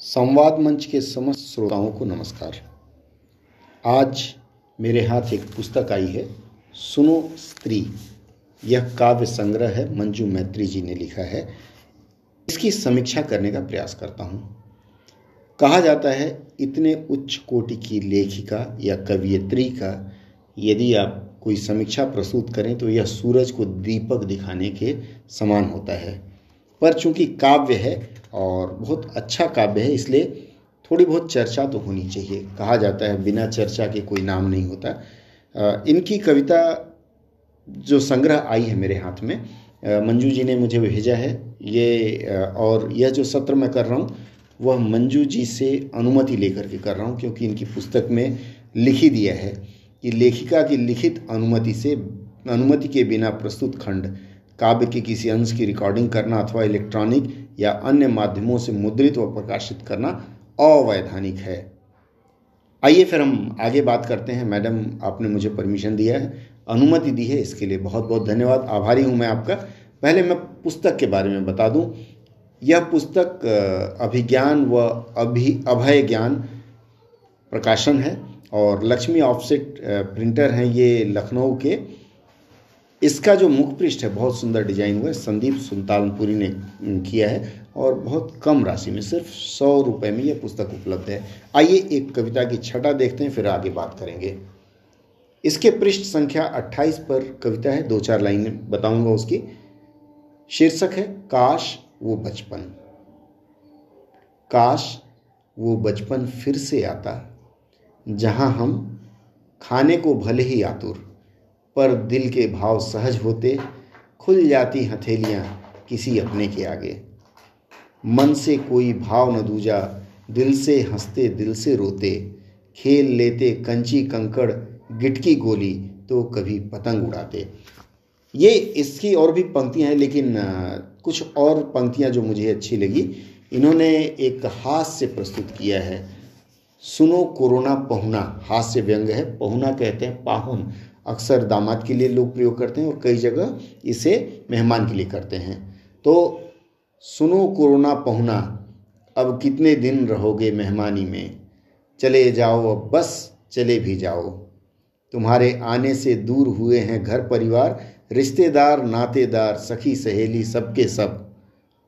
संवाद मंच के समस्त श्रोताओं को नमस्कार। आज मेरे हाथ एक पुस्तक आई है, सुनो स्त्री। यह काव्य संग्रह है, मंजू मैत्री जी ने लिखा है। इसकी समीक्षा करने का प्रयास करता हूँ। कहा जाता है, इतने उच्च कोटि की लेखिका या कवियत्री का यदि आप कोई समीक्षा प्रस्तुत करें तो यह सूरज को दीपक दिखाने के समान होता है। पर चूँकि काव्य है और बहुत अच्छा काव्य है, इसलिए थोड़ी बहुत चर्चा तो होनी चाहिए। कहा जाता है, बिना चर्चा के कोई नाम नहीं होता। इनकी कविता जो संग्रह आई है मेरे हाथ में मंजू जी ने मुझे भेजा है। ये और यह जो सत्र मैं कर रहा हूँ, वह मंजू जी से अनुमति लेकर के कर रहा हूँ, क्योंकि इनकी पुस्तक में लिखी दिया है कि लेखिका की लिखित अनुमति से, अनुमति के बिना प्रस्तुत खंड, काव्य के किसी अंश की रिकॉर्डिंग करना अथवा इलेक्ट्रॉनिक या अन्य माध्यमों से मुद्रित व प्रकाशित करना अवैधानिक है। आइए फिर हम आगे बात करते हैं। मैडम, आपने मुझे परमिशन दिया है, अनुमति दी है, इसके लिए बहुत बहुत धन्यवाद। आभारी हूँ मैं आपका। पहले मैं पुस्तक के बारे में बता दूँ। यह पुस्तक अभिज्ञान व अभि, अभय ज्ञान प्रकाशन है और लक्ष्मी ऑफसेट प्रिंटर हैं ये लखनऊ के इसका जो मुख पृष्ठ है, बहुत सुंदर डिज़ाइन हुआ है। संदीप सुल्तानपुरी ने किया है और बहुत कम राशि में, सिर्फ़ सौ रुपये में यह पुस्तक उपलब्ध है। आइए एक कविता की छटा देखते हैं, फिर आगे बात करेंगे। इसके पृष्ठ संख्या 28 पर कविता है, दो चार लाइन बताऊँगा उसकी। शीर्षक है, काश वो बचपन। काश वो बचपन फिर से आता, जहाँ हम खाने को भले ही आतुर। पर दिल के भाव सहज होते, खुल जाती हथेलियाँ किसी अपने के आगे। मन से कोई भाव न दूजा, दिल से हँसते, दिल से रोते। खेल लेते कंची कंकड़, गिटकी गोली तो कभी पतंग उड़ाते। ये इसकी और भी पंक्तियाँ हैं, लेकिन कुछ और पंक्तियाँ जो मुझे अच्छी लगी, इन्होंने एक हास्य प्रस्तुत किया है। सुनो कोरोना पहुना, हास्य व्यंग है। पहुना कहते हैं पाहुन। अक्सर दामाद के लिए लोग प्रयोग करते हैं और कई जगह इसे मेहमान के लिए करते हैं। तो सुनो कोरोना पहुना, अब कितने दिन रहोगे मेहमानी में? चले जाओ अब बस, चले भी जाओ। तुम्हारे आने से दूर हुए हैं घर परिवार, रिश्तेदार, नातेदार, सखी, सहेली, सबके सब।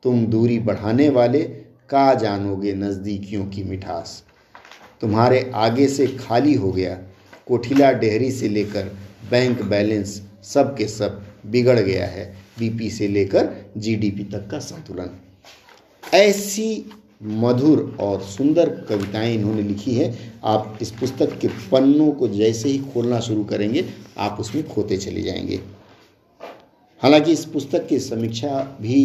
तुम दूरी बढ़ाने वाले का जानोगे नज़दीकियों की मिठास? तुम्हारे आगे से खाली हो गया, कोठिला डेहरी से लेकर बैंक बैलेंस सब के सब बिगड़ गया है बीपी से लेकर जीडीपी तक का संतुलन। ऐसी मधुर और सुंदर कविताएँ इन्होंने लिखी है। आप इस पुस्तक के पन्नों को जैसे ही खोलना शुरू करेंगे, आप उसमें खोते चले जाएँगे। हालाँकि इस पुस्तक की समीक्षा भी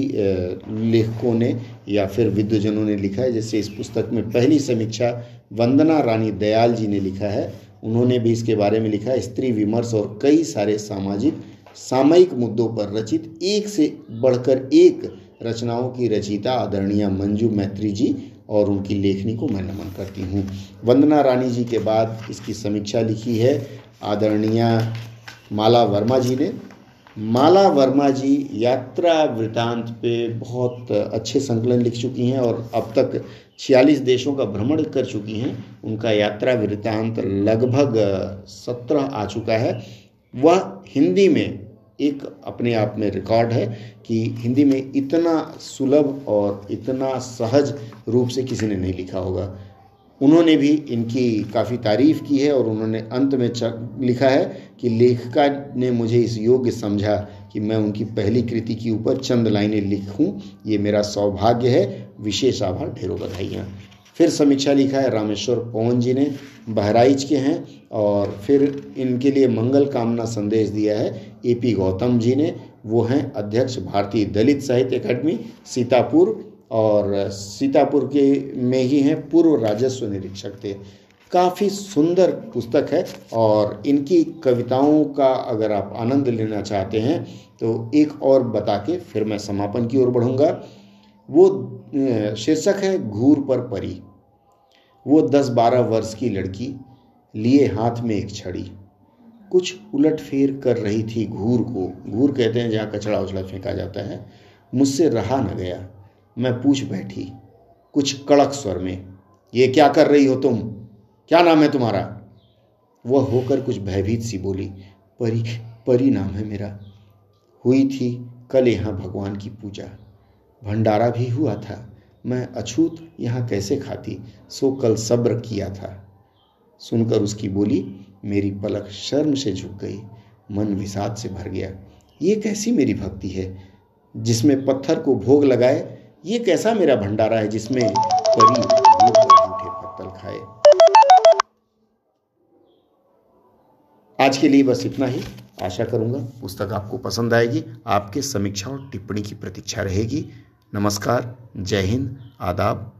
लेखकों ने या फिर विद्वजनों ने लिखा है, जैसे इस पुस्तक में पहली समीक्षा वंदना रानी दयाल जी ने लिखा है। उन्होंने भी इसके बारे में लिखा, स्त्री विमर्श और कई सारे सामाजिक, सामयिक मुद्दों पर रचित, एक से बढ़कर एक रचनाओं की रचिता आदरणीय मंजू मैत्री जी और उनकी लेखनी को मैं नमन करती हूँ। वंदना रानी जी के बाद इसकी समीक्षा लिखी है आदरणीय माला वर्मा जी ने। माला वर्मा जी यात्रा वृतांत पे बहुत अच्छे संकलन लिख चुकी हैं और अब तक छियालीस देशों का भ्रमण कर चुकी हैं। उनका यात्रा वृत्तांत लगभग सत्रह आ चुका है। वह हिंदी में एक अपने आप में रिकॉर्ड है कि हिंदी में इतना सुलभ और इतना सहज रूप से किसी ने नहीं लिखा होगा। उन्होंने भी इनकी काफ़ी तारीफ़ की है और उन्होंने अंत में लिखा है कि लेखिका ने मुझे इस योग्य समझा कि मैं उनकी पहली कृति के ऊपर चंद लाइनें लिखूं। ये मेरा सौभाग्य है। विशेष आभार ढेरों बधाइयाँ। फिर समीक्षा लिखा है। रामेश्वर पवन जी ने बहराइच के हैं और फिर इनके लिए मंगल कामना संदेश दिया है। ए पी गौतम जी ने। वो हैं अध्यक्ष भारतीय दलित साहित्य अकादमी, सीतापुर। और सीतापुर के में ही हैं, पूर्व राजस्व निरीक्षक थे। काफ़ी सुंदर पुस्तक है और इनकी कविताओं का अगर आप आनंद लेना चाहते हैं तो एक और बता के फिर मैं समापन की ओर बढ़ूँगा। वो शीर्षक है, घूर पर परी। वो दस बारह वर्ष की लड़की, लिए हाथ में एक छड़ी। कुछ उलट फेर कर रही थी घूर को। घूर कहते हैं, जहाँ कचड़ा उचड़ा फेंका जाता है, मुझसे रहा न गया। मैं पूछ बैठी, कुछ कड़क स्वर में, ये क्या कर रही हो तुम? क्या नाम है तुम्हारा? वह होकर कुछ भयभीत सी बोली, परी परी नाम है मेरा। हुई थी कल यहाँ भगवान की पूजा। भंडारा भी हुआ था। मैं अछूत यहाँ कैसे खाती? सो कल सब्र किया था। सुनकर उसकी बोली, मेरी पलक शर्म से झुक गई, मन विषाद से भर गया। ये कैसी मेरी भक्ति है, जिसमें पत्थर को भोग लगाए ये कैसा मेरा भंडारा है जिसमें परी झूठे पत्तल खाए? आज के लिए बस इतना ही। आशा करूँगा पुस्तक आपको पसंद आएगी, आपके समीक्षा और टिप्पणी की प्रतीक्षा रहेगी। नमस्कार, जय हिंद, आदाब।